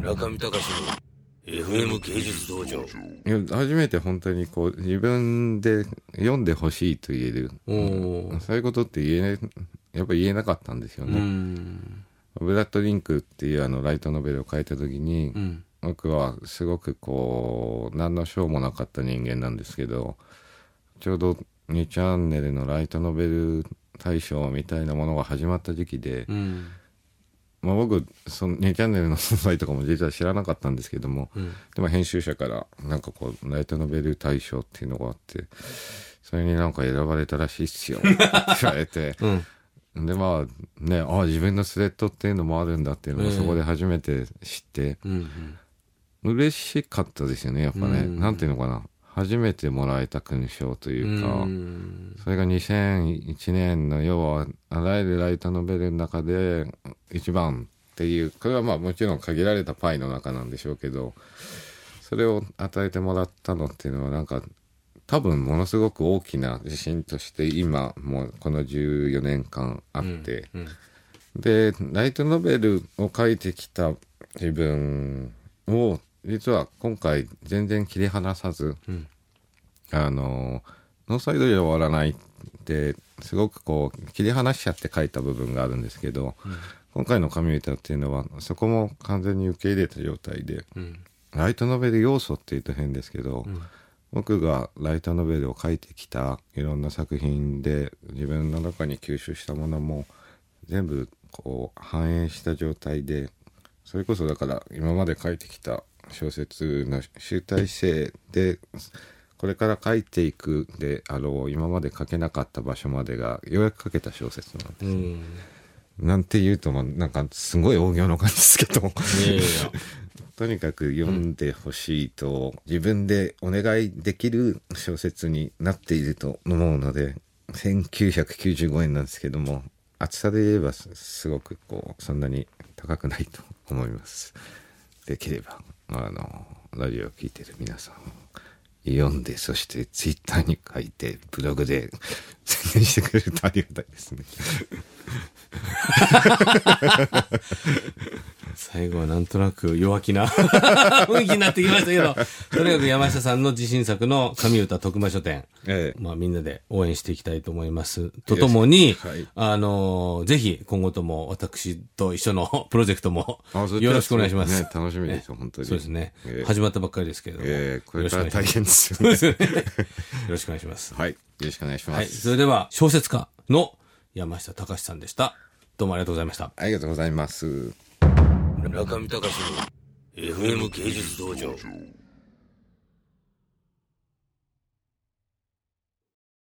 中見隆の FM 芸術道場。初めて本当にこう自分で読んでほしいと言えるそういうことって言えやっぱ言えなかったんですようね、ん。ブラッドリンクっていうあのライトノベルを書いた時に、うん。僕はすごくこう何の賞もなかった人間なんですけどちょうど2チャンネルのライトノベル大賞みたいなものが始まった時期で、うん。まあ、僕その2チャンネルの存在とかも実は知らなかったんですけども、うん。でも編集者からなんかこうライトノベル大賞っていうのがあってそれになんか選ばれたらしいっすよって言われて うん。でまあねああ自分のスレッドっていうのもあるんだっていうのもええそこで初めて知って、うん。嬉しかったですよねやっぱね、うんなんていうのかな初めてもらえた勲章というか、うん。それが2001年の要はあらゆるライトノベルの中で一番っていうこれはまあもちろん限られたパイの中なんでしょうけどそれを与えてもらったのっていうのはなんか多分ものすごく大きな自信として今もうこの14年間あって、うん。でライトノベルを書いてきた自分を実は今回全然切り離さず、うんあのノーサイドで終わらないってすごくこう切り離しちゃって書いた部分があるんですけど、今回の神歌っていうのはそこも完全に受け入れた状態でうん。ライトノベル要素っていうと変ですけど、ん僕がライトノベルを書いてきたいろんな作品で自分の中に吸収したものも全部こう反映した状態でそれこそだから今まで書いてきた小説の集大成でこれから書いていくであろう今まで書けなかった場所までがようやく書けた小説なんです。うん。なんて言うとまあなんかすごい大行の感じですけど。とにかく読んでほしいと、自分でお願いできる小説になっていると思うので1995円なんですけども厚さで言えばすすごくこうそんなに高くないと思いますできればあのラジオを聴いてる皆さん読んでそしてツイッターに書いてブログで宣伝してくれるとありがたいですね。最後はなんとなく弱気な 雰囲気になってきましたけど、とにかく山下さんの自信作の神歌徳間書店、ええまあみんなで応援していきたいと思います。とともに、はいあのーぜひ今後とも私と一緒の プロジェクトもよろしくお願いします。ね楽しみですよ本当にそうですね、ええ始まったばっかりですけれども。ええこれから大変ですよね よろしくお願いします。はい。よろしくお願いしまはい。す。それでは、小説家の山下隆さんでした。どうもありがとうございました。ありがとうございます。中見隆の FM 芸術道場。